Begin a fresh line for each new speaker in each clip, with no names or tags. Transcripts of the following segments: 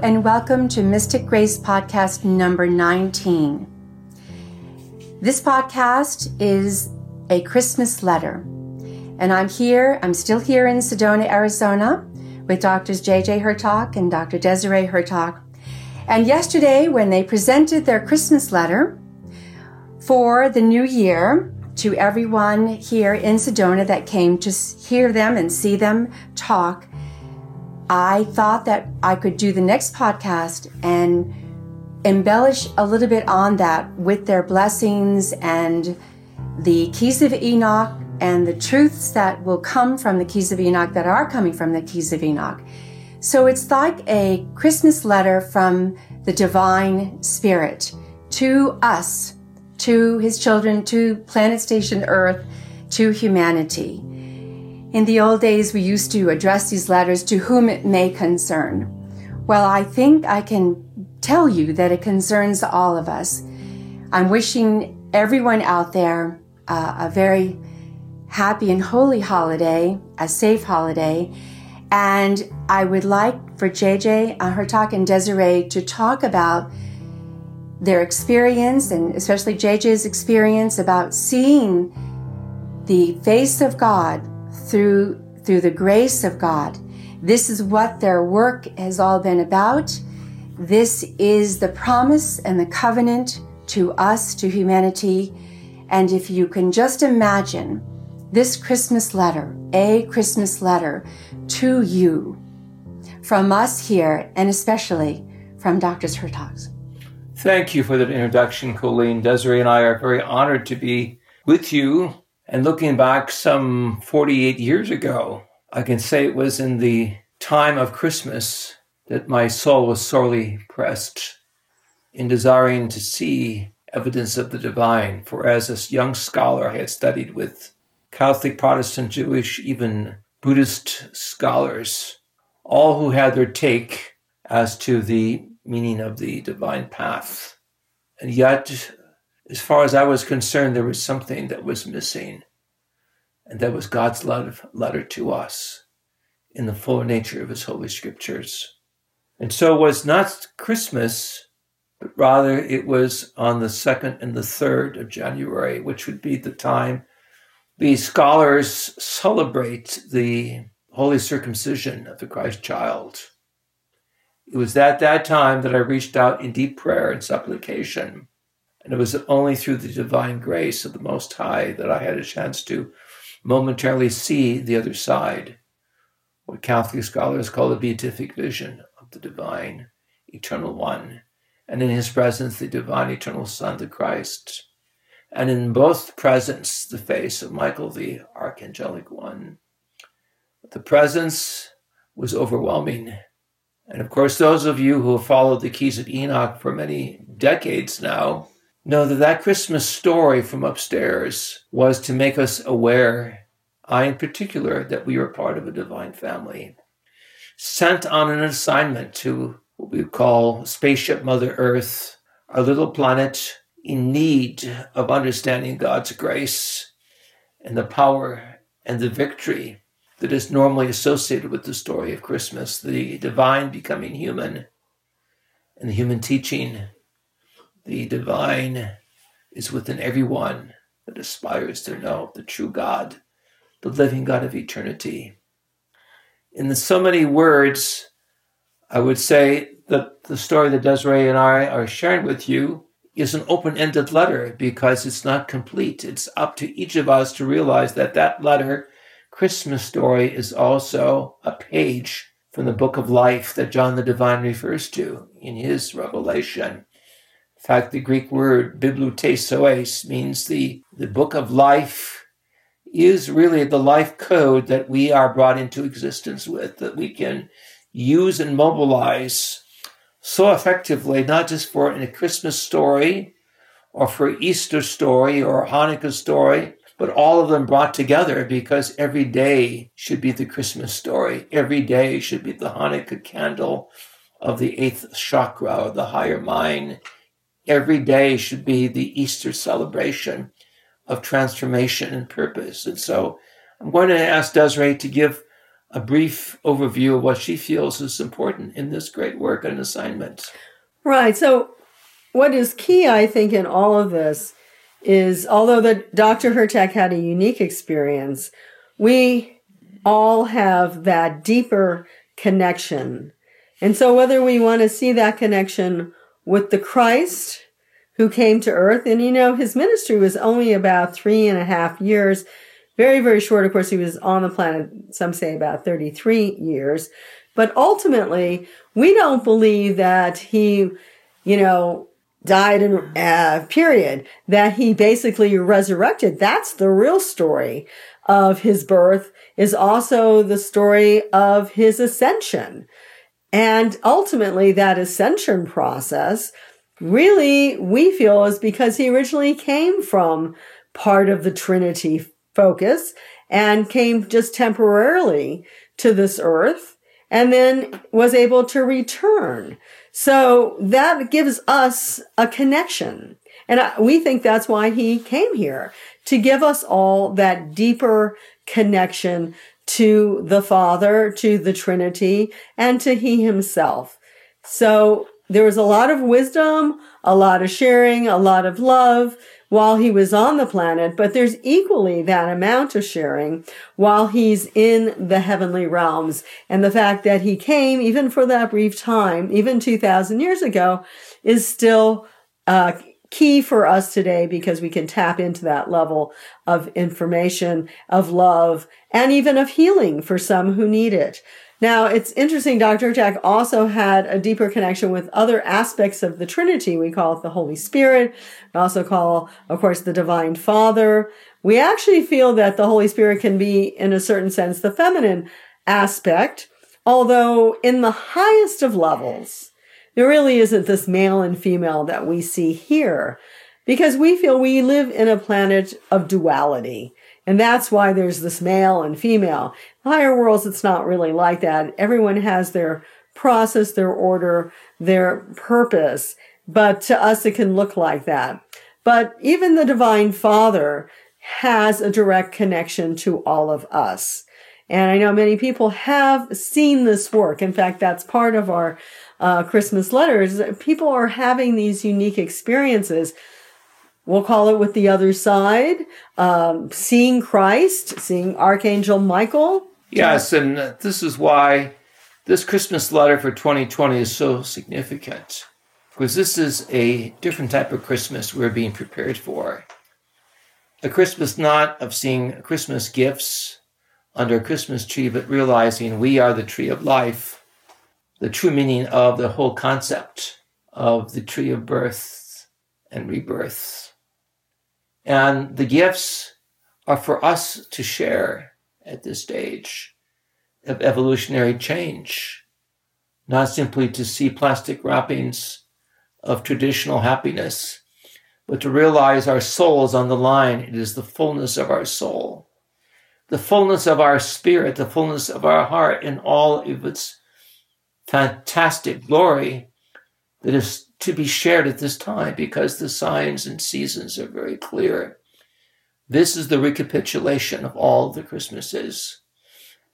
and welcome to Mystic Grace Podcast number 19. This podcast is a Christmas letter, and I'm here, I'm still here in Sedona, Arizona, with Doctors JJ Hurtak and Dr. Desiree Hurtak. And yesterday, when they presented their Christmas letter for the new year to everyone here in Sedona that came to hear them and see them talk, I thought that I could do the next podcast and embellish a little bit on that with their blessings and the keys of Enoch and the truths that will come from the keys of Enoch that are coming from the keys of Enoch. So it's like a Christmas letter from the divine spirit to us, to his children, to planet station Earth, to humanity. In the old days, we used to address these letters to whom it may concern. Well, I think I can tell you that it concerns all of us. I'm wishing everyone out there uh, a very happy and holy holiday, a safe holiday. And I would like for JJ, uh, Hurtak, and Desiree to talk about their experience and especially JJ's experience about seeing the face of God through through the grace of God. This is what their work has all been about. This is the promise and the covenant to us, to humanity. And if you can just imagine this Christmas letter, a Christmas letter to you from us here, and especially from Dr. Hurtak's.
Thank you for that introduction, Colleen. Desiree and I are very honored to be with you and looking back some 48 years ago, I can say it was in the time of Christmas that my soul was sorely pressed in desiring to see evidence of the divine. For as a young scholar, I had studied with Catholic, Protestant, Jewish, even Buddhist scholars, all who had their take as to the meaning of the divine path. And yet, as far as I was concerned, there was something that was missing. And that was God's love letter to us in the full nature of his holy scriptures. And so it was not Christmas, but rather it was on the second and the third of January, which would be the time the scholars celebrate the holy circumcision of the Christ child. It was at that time that I reached out in deep prayer and supplication and it was only through the divine grace of the Most High that I had a chance to momentarily see the other side, what Catholic scholars call the beatific vision of the divine, eternal one, and in his presence, the divine, eternal Son, the Christ, and in both presence, the face of Michael, the archangelic one. The presence was overwhelming. And of course, those of you who have followed the keys of Enoch for many decades now know that that Christmas story from upstairs was to make us aware, I in particular, that we were part of a divine family, sent on an assignment to what we call Spaceship Mother Earth, our little planet in need of understanding God's grace and the power and the victory that is normally associated with the story of Christmas, the divine becoming human and the human teaching the divine is within everyone that aspires to know the true God, the living God of eternity. In so many words, I would say that the story that Desiree and I are sharing with you is an open ended letter because it's not complete. It's up to each of us to realize that that letter, Christmas story, is also a page from the book of life that John the Divine refers to in his revelation. In fact, the Greek word bibliothesois means the, the book of life is really the life code that we are brought into existence with, that we can use and mobilize so effectively, not just for a Christmas story or for Easter story or Hanukkah story, but all of them brought together because every day should be the Christmas story. Every day should be the Hanukkah candle of the eighth chakra or the higher mind. Every day should be the Easter celebration of transformation and purpose. And so I'm going to ask Desiree to give a brief overview of what she feels is important in this great work and assignment.
Right. So, what is key, I think, in all of this is although the Dr. Hurtak had a unique experience, we all have that deeper connection. And so, whether we want to see that connection with the Christ who came to earth, and you know, his ministry was only about three and a half years very, very short. Of course, he was on the planet, some say about 33 years. But ultimately, we don't believe that he, you know, died in a uh, period, that he basically resurrected. That's the real story of his birth is also the story of his ascension. And ultimately that ascension process really we feel is because he originally came from part of the Trinity focus and came just temporarily to this earth and then was able to return. So that gives us a connection. And we think that's why he came here to give us all that deeper connection to the Father, to the Trinity, and to He Himself. So there was a lot of wisdom, a lot of sharing, a lot of love while he was on the planet, but there's equally that amount of sharing while he's in the heavenly realms. And the fact that he came, even for that brief time, even 2000 years ago, is still, uh, key for us today because we can tap into that level of information, of love, and even of healing for some who need it. Now, it's interesting, Dr. Jack also had a deeper connection with other aspects of the Trinity. We call it the Holy Spirit. We also call, of course, the Divine Father. We actually feel that the Holy Spirit can be, in a certain sense, the feminine aspect, although in the highest of levels, there really isn't this male and female that we see here because we feel we live in a planet of duality. And that's why there's this male and female. higher worlds, it's not really like that. Everyone has their process, their order, their purpose. But to us, it can look like that. But even the divine father has a direct connection to all of us. And I know many people have seen this work. In fact, that's part of our uh, Christmas letters. People are having these unique experiences we'll call it with the other side, um, seeing Christ, seeing Archangel Michael.
Yes, and this is why this Christmas letter for 2020 is so significant because this is a different type of Christmas we're being prepared for. A Christmas not of seeing Christmas gifts under a Christmas tree, but realizing we are the tree of life, the true meaning of the whole concept of the tree of birth and rebirth. And the gifts are for us to share at this stage of evolutionary change, not simply to see plastic wrappings of traditional happiness, but to realize our souls on the line. It is the fullness of our soul, the fullness of our spirit, the fullness of our heart in all of its fantastic glory that is to be shared at this time because the signs and seasons are very clear. This is the recapitulation of all the Christmases.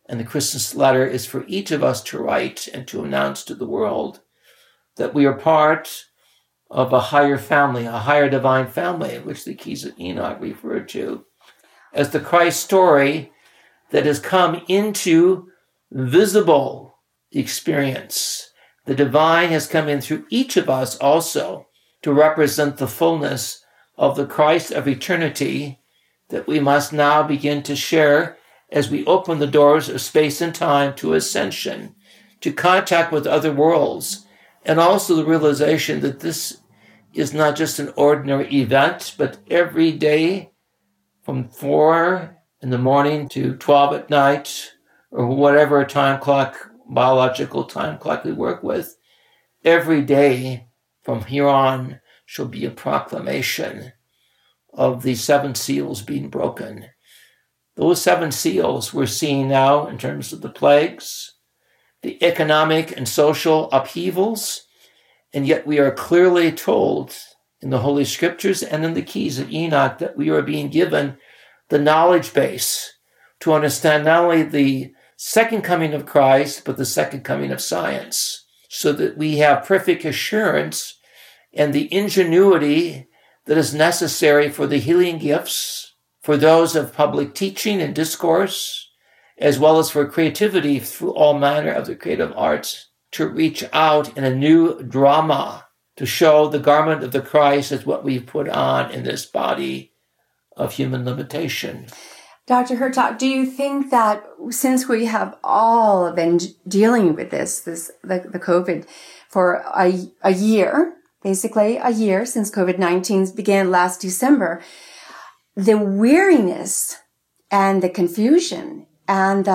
And the Christmas letter is for each of us to write and to announce to the world that we are part of a higher family, a higher divine family, which the keys of Enoch referred to as the Christ story that has come into visible experience. The divine has come in through each of us also to represent the fullness of the Christ of eternity that we must now begin to share as we open the doors of space and time to ascension, to contact with other worlds, and also the realization that this is not just an ordinary event, but every day from four in the morning to 12 at night, or whatever time clock biological time clock we work with, every day from here on shall be a proclamation of the seven seals being broken. Those seven seals we're seeing now in terms of the plagues, the economic and social upheavals, and yet we are clearly told in the Holy Scriptures and in the keys of Enoch that we are being given the knowledge base to understand not only the second coming of Christ, but the second coming of science, so that we have perfect assurance and the ingenuity that is necessary for the healing gifts, for those of public teaching and discourse, as well as for creativity through all manner of the creative arts to reach out in a new drama to show the garment of the Christ as what we've put on in this body of human limitation.
Dr. Hurtak, do you think that since we have all been dealing with this, this the, the COVID for a, a year, basically a year since COVID-19 began last December, the weariness and the confusion and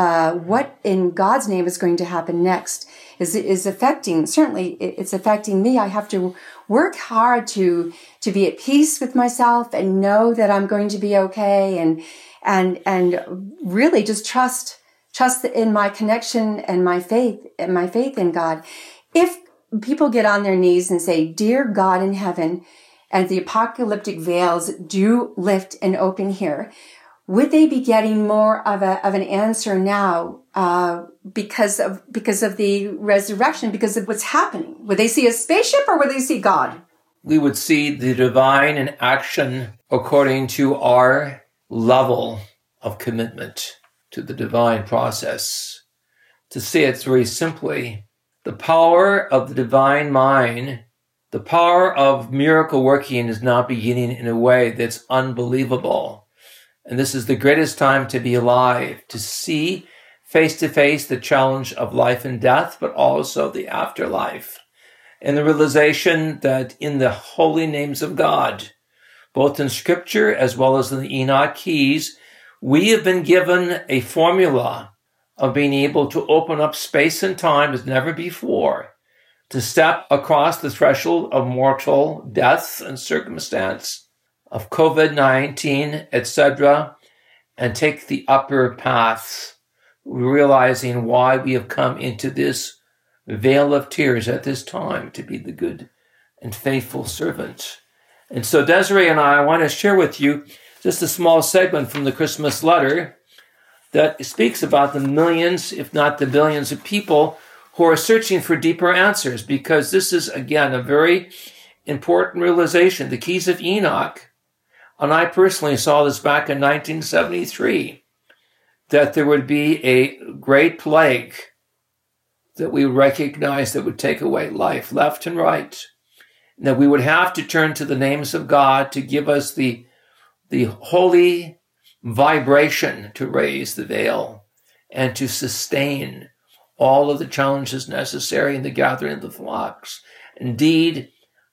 what in God's name is going to happen next is is affecting certainly it's affecting me. I have to work hard to to be at peace with myself and know that I'm going to be okay and and and really just trust trust in my connection and my faith and my faith in God. If people get on their knees and say, "Dear God in heaven," and the apocalyptic veils do lift and open here, would they be getting more of a of an answer now uh, because of because of the resurrection because of what's happening would they see a spaceship or would they see god
we would see the divine in action according to our level of commitment to the divine process to say it very simply the power of the divine mind the power of miracle working is now beginning in a way that's unbelievable and this is the greatest time to be alive, to see face to face the challenge of life and death, but also the afterlife. And the realization that in the holy names of God, both in scripture as well as in the Enoch keys, we have been given a formula of being able to open up space and time as never before, to step across the threshold of mortal death and circumstance of COVID 19, etc., and take the upper paths, realizing why we have come into this vale of tears at this time to be the good and faithful servant. And so, Desiree and I, I want to share with you just a small segment from the Christmas letter that speaks about the millions, if not the billions, of people who are searching for deeper answers, because this is, again, a very important realization. The keys of Enoch and I personally saw this back in 1973 that there would be a great plague that we recognize that would take away life left and right. That we would have to turn to the names of God to give us the, the holy vibration to raise the veil and to sustain all of the challenges necessary in the gathering of the flocks. Indeed,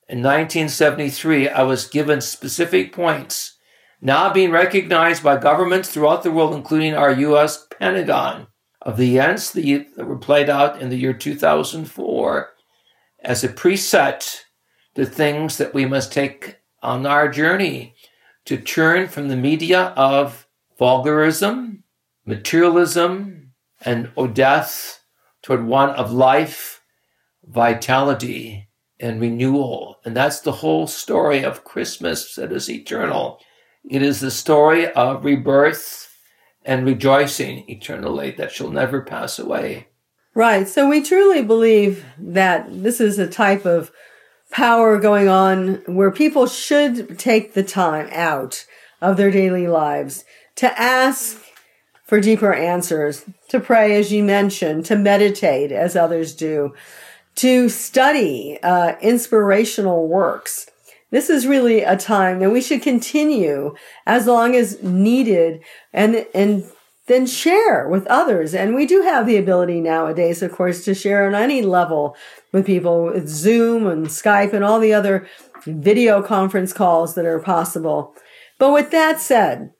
in 1973, I was given specific points, now being recognized by governments throughout the world, including our U.S. Pentagon, of the events that were played out in the year 2004 as a preset to things that we must take on our journey to turn from the media of vulgarism, materialism, and death toward one of life, vitality, and renewal. And that's the whole story of Christmas that is eternal. It is the story of rebirth and rejoicing eternally that shall never pass away.
Right. So we truly believe that this is a type of power going on where people should take the time out of their daily lives to ask for deeper answers, to pray, as you mentioned, to meditate as others do, to study uh, inspirational works. This is really a time that we should continue as long as needed and, and then share with others. And we do have the ability nowadays, of course, to share on any level with people with Zoom and Skype and all the other video conference calls that are possible. But with that said,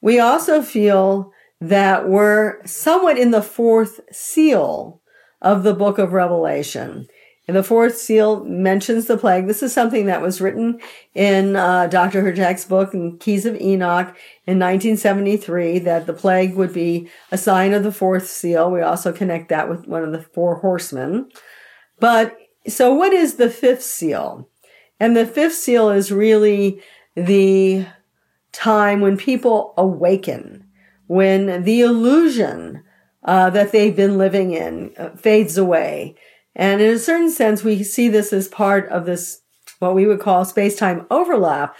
we also feel that we're somewhat in the fourth seal of the book of Revelation. And the fourth seal mentions the plague. This is something that was written in uh, Dr. Hurtak's book, Keys of Enoch, in 1973, that the plague would be a sign of the fourth seal. We also connect that with one of the four horsemen. But so, what is the fifth seal? And the fifth seal is really the time when people awaken, when the illusion uh, that they've been living in uh, fades away. And in a certain sense, we see this as part of this, what we would call space time overlap.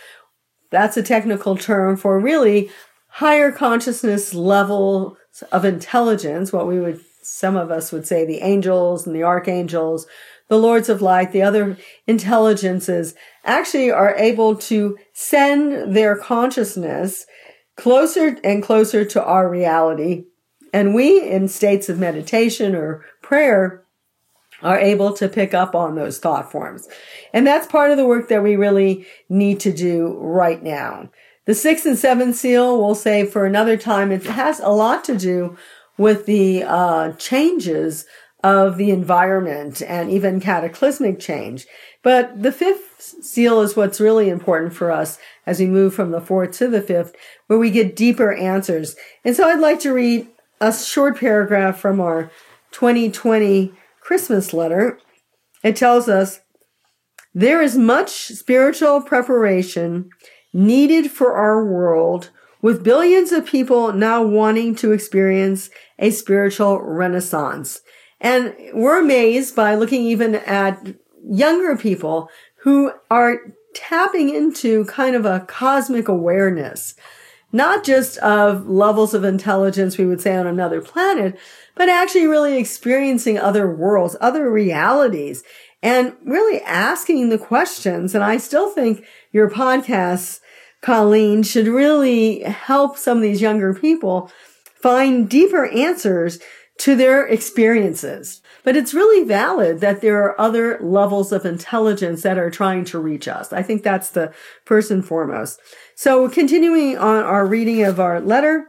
That's a technical term for really higher consciousness level of intelligence, what we would, some of us would say the angels and the archangels, the lords of light, the other intelligences actually are able to send their consciousness closer and closer to our reality. And we in states of meditation or prayer are able to pick up on those thought forms. And that's part of the work that we really need to do right now. The sixth and seventh seal we'll say for another time. It has a lot to do with the uh, changes of the environment and even cataclysmic change. But the fifth seal is what's really important for us as we move from the fourth to the fifth, where we get deeper answers. And so I'd like to read a short paragraph from our 2020 Christmas letter. It tells us, there is much spiritual preparation needed for our world with billions of people now wanting to experience a spiritual renaissance. And we're amazed by looking even at younger people who are tapping into kind of a cosmic awareness, not just of levels of intelligence we would say on another planet, but actually really experiencing other worlds, other realities, and really asking the questions. And I still think your podcasts, Colleen, should really help some of these younger people find deeper answers to their experiences. But it's really valid that there are other levels of intelligence that are trying to reach us. I think that's the first and foremost. So continuing on our reading of our letter,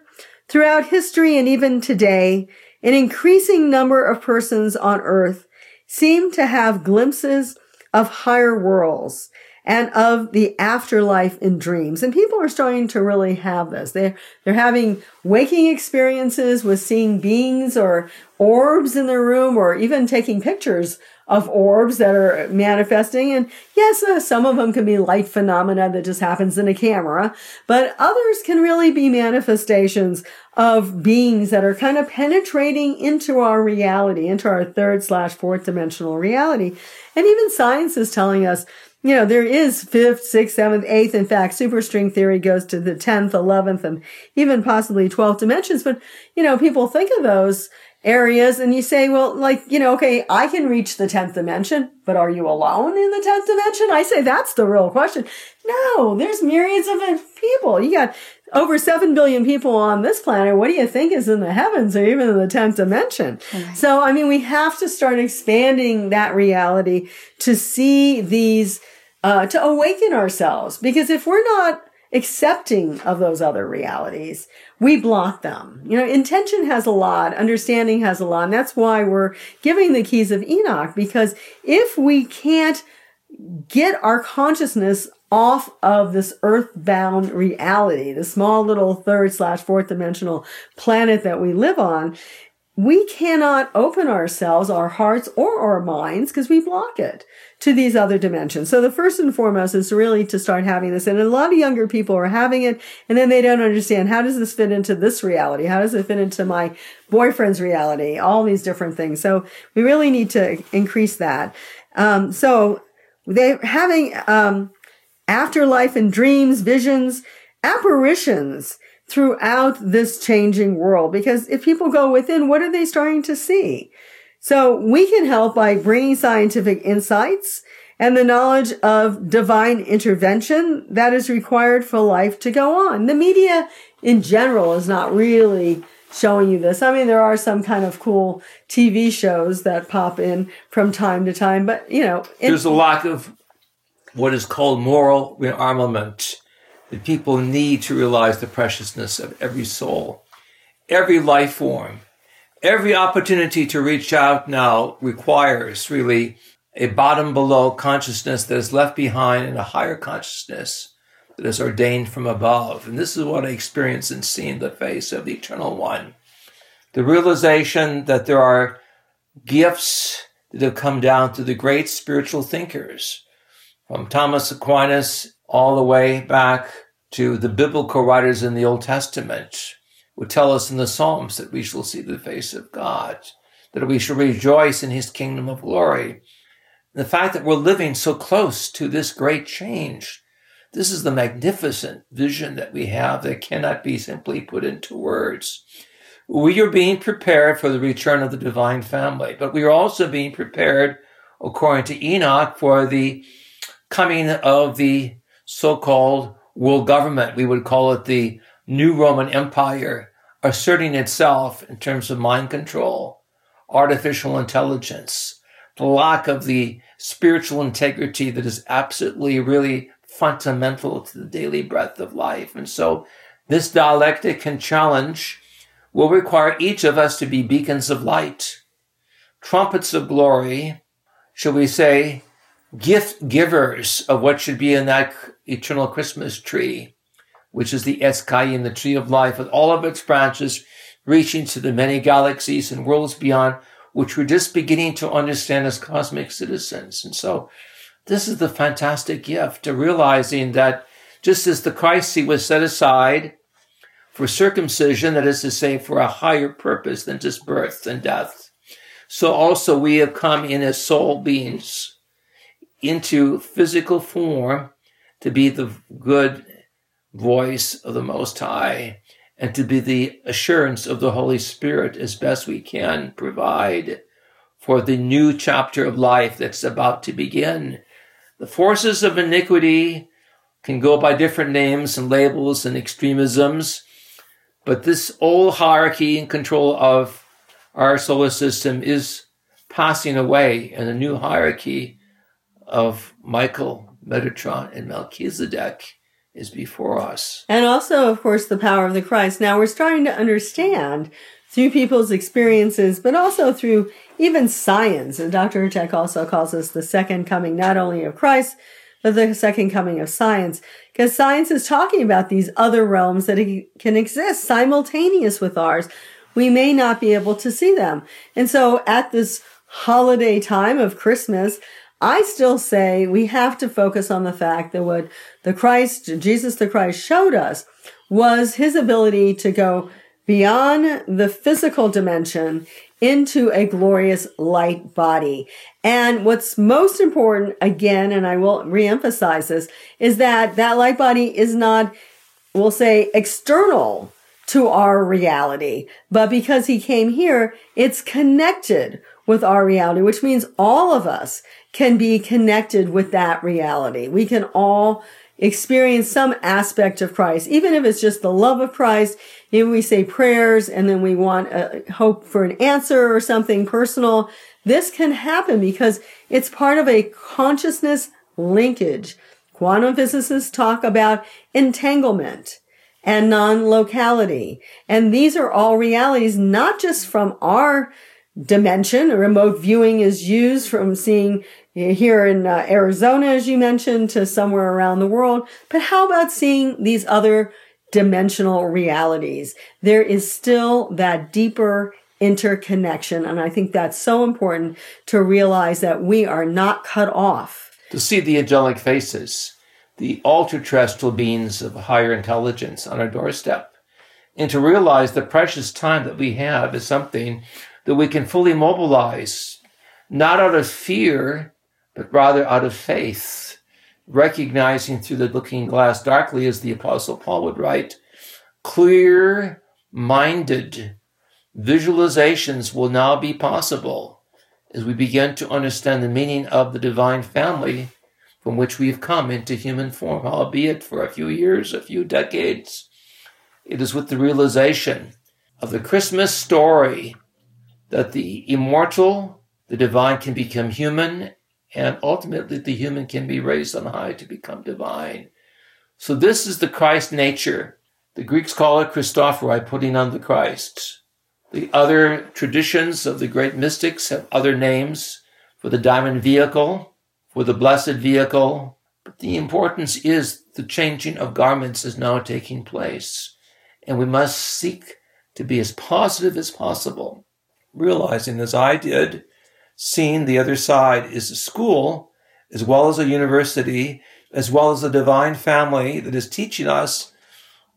throughout history and even today, an increasing number of persons on earth seem to have glimpses of higher worlds and of the afterlife in dreams. And people are starting to really have this. They're, they're having waking experiences with seeing beings or orbs in their room or even taking pictures of orbs that are manifesting. And yes, uh, some of them can be light phenomena that just happens in a camera, but others can really be manifestations of beings that are kind of penetrating into our reality, into our third slash fourth dimensional reality. And even science is telling us you know, there is fifth, sixth, seventh, eighth. In fact, superstring theory goes to the 10th, 11th, and even possibly 12th dimensions. But, you know, people think of those areas and you say, well, like, you know, okay, I can reach the 10th dimension, but are you alone in the 10th dimension? I say that's the real question. No, there's myriads of people. You got over 7 billion people on this planet. What do you think is in the heavens or even in the 10th dimension? Right. So, I mean, we have to start expanding that reality to see these uh, to awaken ourselves. Because if we're not accepting of those other realities, we block them. You know, intention has a lot, understanding has a lot, and that's why we're giving the keys of Enoch. Because if we can't get our consciousness off of this earthbound reality, the small little third slash fourth dimensional planet that we live on, we cannot open ourselves, our hearts or our minds, because we block it to these other dimensions. So the first and foremost is really to start having this. And a lot of younger people are having it and then they don't understand how does this fit into this reality? How does it fit into my boyfriend's reality? All these different things. So we really need to increase that. Um, so they're having, um, afterlife and dreams, visions, apparitions throughout this changing world. Because if people go within, what are they starting to see? So we can help by bringing scientific insights and the knowledge of divine intervention that is required for life to go on. The media in general is not really showing you this. I mean, there are some kind of cool TV shows that pop in from time to time, but you know,
there's a lack of what is called moral rearmament that people need to realize the preciousness of every soul, every life form, every opportunity to reach out now requires really a bottom below consciousness that is left behind and a higher consciousness that is ordained from above. And this is what I experience in seeing the face of the Eternal One. The realization that there are gifts that have come down to the great spiritual thinkers, from Thomas Aquinas all the way back to the biblical writers in the Old Testament, would tell us in the Psalms that we shall see the face of God, that we shall rejoice in his kingdom of glory. The fact that we're living so close to this great change this is the magnificent vision that we have that cannot be simply put into words. We are being prepared for the return of the divine family, but we are also being prepared, according to Enoch, for the coming of the so-called world government. We would call it the new Roman Empire asserting itself in terms of mind control, artificial intelligence, the lack of the spiritual integrity that is absolutely really fundamental to the daily breath of life. And so this dialectic and challenge will require each of us to be beacons of light, trumpets of glory, shall we say, gift givers of what should be in that eternal Christmas tree, which is the Chaim, the tree of life, with all of its branches reaching to the many galaxies and worlds beyond, which we're just beginning to understand as cosmic citizens. And so this is the fantastic gift to realizing that just as the Christ was set aside for circumcision, that is to say, for a higher purpose than just birth and death, so also we have come in as soul beings into physical form to be the good voice of the Most High and to be the assurance of the Holy Spirit as best we can provide for the new chapter of life that's about to begin. The forces of iniquity can go by different names and labels and extremisms, but this old hierarchy and control of our solar system is passing away, and a new hierarchy of Michael, Metatron, and Melchizedek is before us.
And also, of course, the power of the Christ. Now we're starting to understand through people's experiences, but also through even science. And Dr. Hurtak also calls us the second coming, not only of Christ, but the second coming of science. Because science is talking about these other realms that can exist simultaneous with ours. We may not be able to see them. And so at this holiday time of Christmas, I still say we have to focus on the fact that what the Christ, Jesus the Christ showed us was his ability to go beyond the physical dimension into a glorious light body. And what's most important, again, and I will reemphasize this, is that that light body is not, we'll say, external to our reality, but because he came here, it's connected with our reality, which means all of us can be connected with that reality. We can all experience some aspect of Christ, even if it's just the love of Christ. If we say prayers and then we want a hope for an answer or something personal, this can happen because it's part of a consciousness linkage. Quantum physicists talk about entanglement and non-locality. And these are all realities, not just from our dimension. Remote viewing is used from seeing here in uh, Arizona, as you mentioned, to somewhere around the world. But how about seeing these other dimensional realities? There is still that deeper interconnection. And I think that's so important to realize that we are not cut off.
To see the angelic faces, the ultra terrestrial beings of higher intelligence on our doorstep, and to realize the precious time that we have is something that we can fully mobilize, not out of fear, but rather out of faith, recognizing through the looking glass darkly, as the Apostle Paul would write, clear minded visualizations will now be possible as we begin to understand the meaning of the divine family from which we've come into human form, albeit for a few years, a few decades. It is with the realization of the Christmas story that the immortal, the divine can become human and ultimately the human can be raised on high to become divine. So this is the Christ nature. The Greeks call it Christophoroi, putting on the Christ. The other traditions of the great mystics have other names for the diamond vehicle, for the blessed vehicle. But the importance is the changing of garments is now taking place. And we must seek to be as positive as possible, realizing as I did, seeing the other side is a school as well as a university, as well as a divine family that is teaching us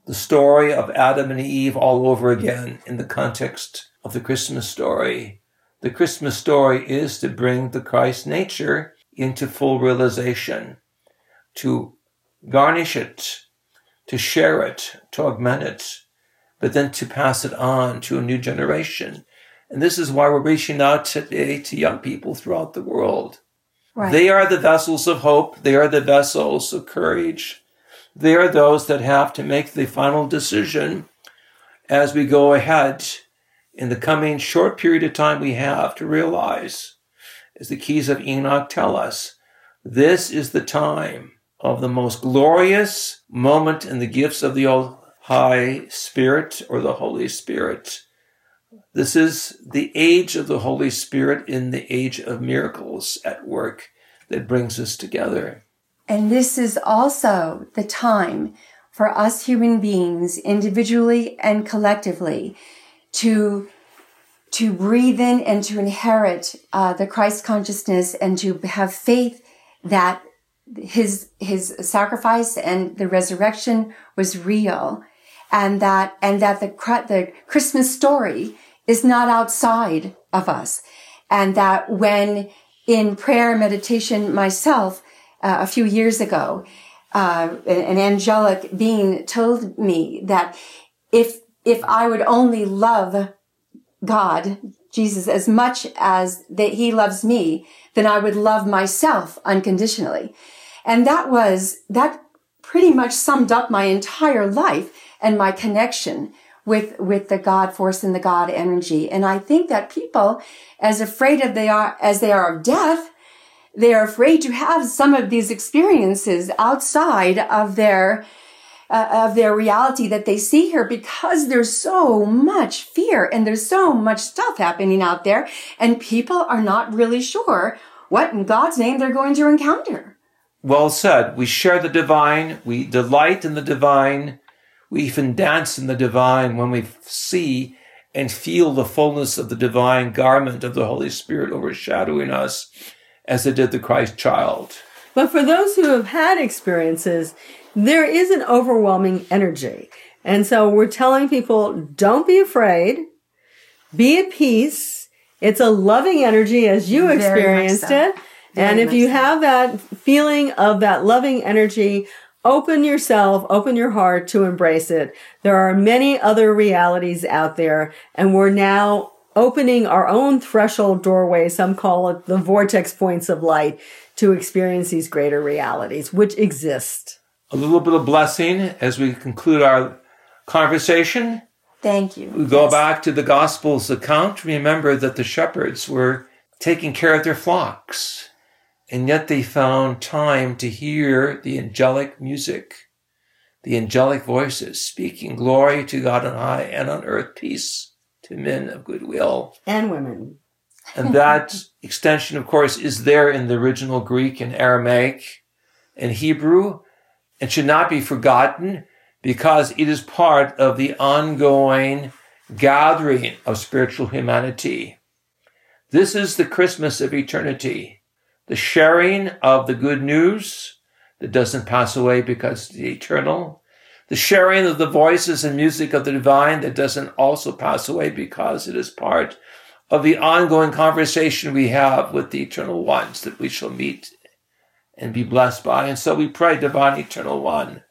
the story of Adam and Eve all over again in the context of the Christmas story. The Christmas story is to bring the Christ nature into full realization, to garnish it, to share it, to augment it, but then to pass it on to a new generation. And this is why we're reaching out today to young people throughout the world. Right. They are the vessels of hope. They are the vessels of courage. They are those that have to make the final decision as we go ahead in the coming short period of time we have to realize, as the keys of Enoch tell us, this is the time of the most glorious moment in the gifts of the old High Spirit or the Holy Spirit. This is the age of the Holy Spirit in the age of miracles at work that brings us together.
And this is also the time for us human beings, individually and collectively, to to breathe in and to inherit uh, the Christ consciousness and to have faith that his his sacrifice and the resurrection was real and that and that the the Christmas story is not outside of us, and that when in prayer and meditation myself uh, a few years ago, uh, an angelic being told me that if if I would only love God, Jesus, as much as that He loves me, then I would love myself unconditionally, and that was that pretty much summed up my entire life and my connection with with the God force and the God energy. And I think that people, as afraid of they are as they are of death, they are afraid to have some of these experiences outside of their uh, of their reality that they see here because there's so much fear and there's so much stuff happening out there and people are not really sure what in God's name they're going to encounter.
Well said. We share the divine, we delight in the divine, we even dance in the divine when we see and feel the fullness of the divine garment of the Holy Spirit overshadowing us as it did the Christ child.
But for those who have had experiences, there is an overwhelming energy. And so we're telling people don't be afraid, be at peace. It's a loving energy as you experienced so. it. Very and if you so. have that feeling of that loving energy, open yourself, open your heart to embrace it. There are many other realities out there and we're now opening our own threshold doorway. Some call it the vortex points of light to experience these greater realities, which exist.
A little bit of blessing as we conclude our conversation.
Thank you.
We go yes. back to the Gospels account. Remember that the shepherds were taking care of their flocks and yet they found time to hear the angelic music, the angelic voices speaking glory to God on high and on earth peace to men of goodwill
and women.
and that extension, of course, is there in the original Greek and Aramaic and Hebrew and should not be forgotten because it is part of the ongoing gathering of spiritual humanity. This is the Christmas of eternity the sharing of the good news that doesn't pass away because it's eternal, the sharing of the voices and music of the divine that doesn't also pass away because it is part of the ongoing conversation we have with the eternal ones that we shall meet and be blessed by. And so we pray, divine eternal one,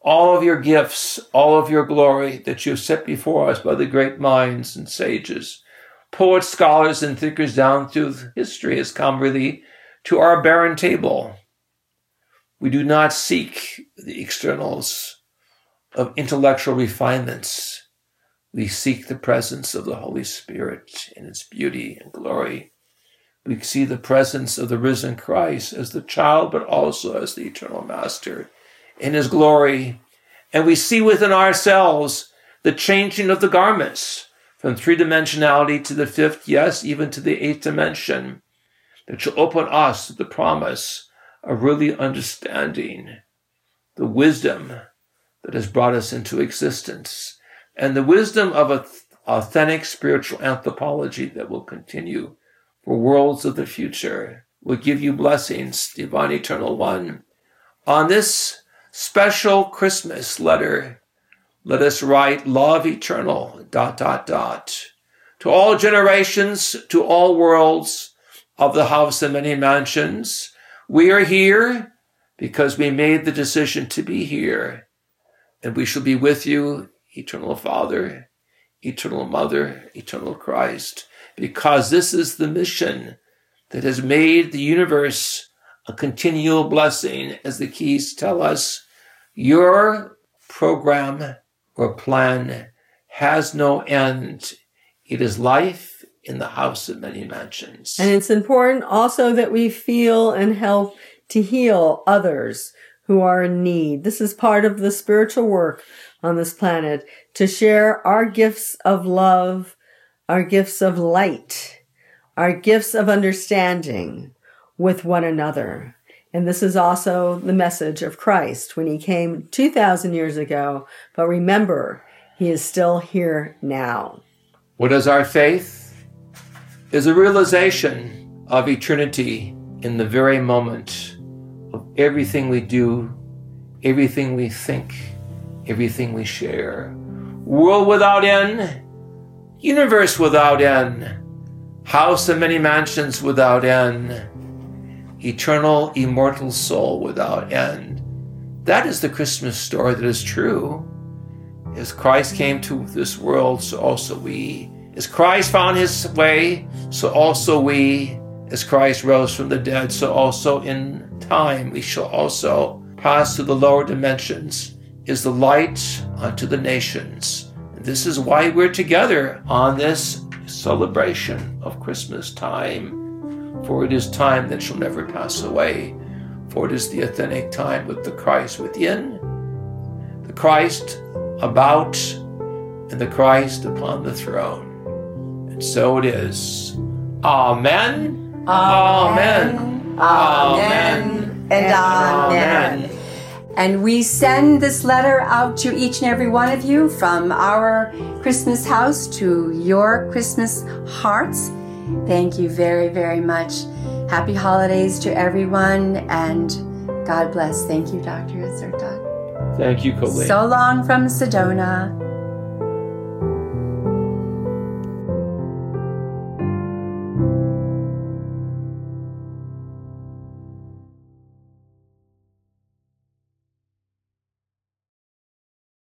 all of your gifts, all of your glory that you have set before us by the great minds and sages poets, scholars, and thinkers down through history has come really to our barren table. We do not seek the externals of intellectual refinements. We seek the presence of the Holy Spirit in its beauty and glory. We see the presence of the risen Christ as the child, but also as the eternal master in his glory. And we see within ourselves the changing of the garments from three dimensionality to the fifth, yes, even to the eighth dimension. that you'll open us to the promise of really understanding the wisdom that has brought us into existence and the wisdom of a authentic spiritual anthropology that will continue for worlds of the future. will give you blessings, divine eternal one. On this special Christmas letter, let us write love eternal, dot, dot, dot, to all generations, to all worlds of the house of many mansions. We are here because we made the decision to be here, and we shall be with you, eternal Father, eternal Mother, eternal Christ, because this is the mission that has made the universe a continual blessing, as the keys tell us. Your program or plan has no end. It is life in the house of many mansions.
And it's important also that we feel and help to heal others who are in need. This is part of the spiritual work on this planet to share our gifts of love, our gifts of light, our gifts of understanding with one another. And this is also the message of Christ when he came 2,000 years ago. But remember, he is still here now.
What is our faith? Is a realization of eternity in the very moment of everything we do, everything we think, everything we share. World without end, universe without end, house of many mansions without end eternal, immortal soul without end. That is the Christmas story that is true. As Christ came to this world, so also we. As Christ found his way, so also we. As Christ rose from the dead, so also in time we shall also pass to the lower dimensions, is the light unto the nations. This is why we're together on this celebration of Christmas time for it is time that shall never pass away. For it is the authentic time with the Christ within, the Christ about, and the Christ upon the throne. And so it is. Amen.
Amen. Amen. Amen. And amen. And we send this letter out to each and every one of you from our Christmas house to your Christmas hearts. Thank you very, very much. Happy holidays to everyone and God bless. Thank you, Dr. Hurtak.
Thank you, Colleen.
So long from Sedona.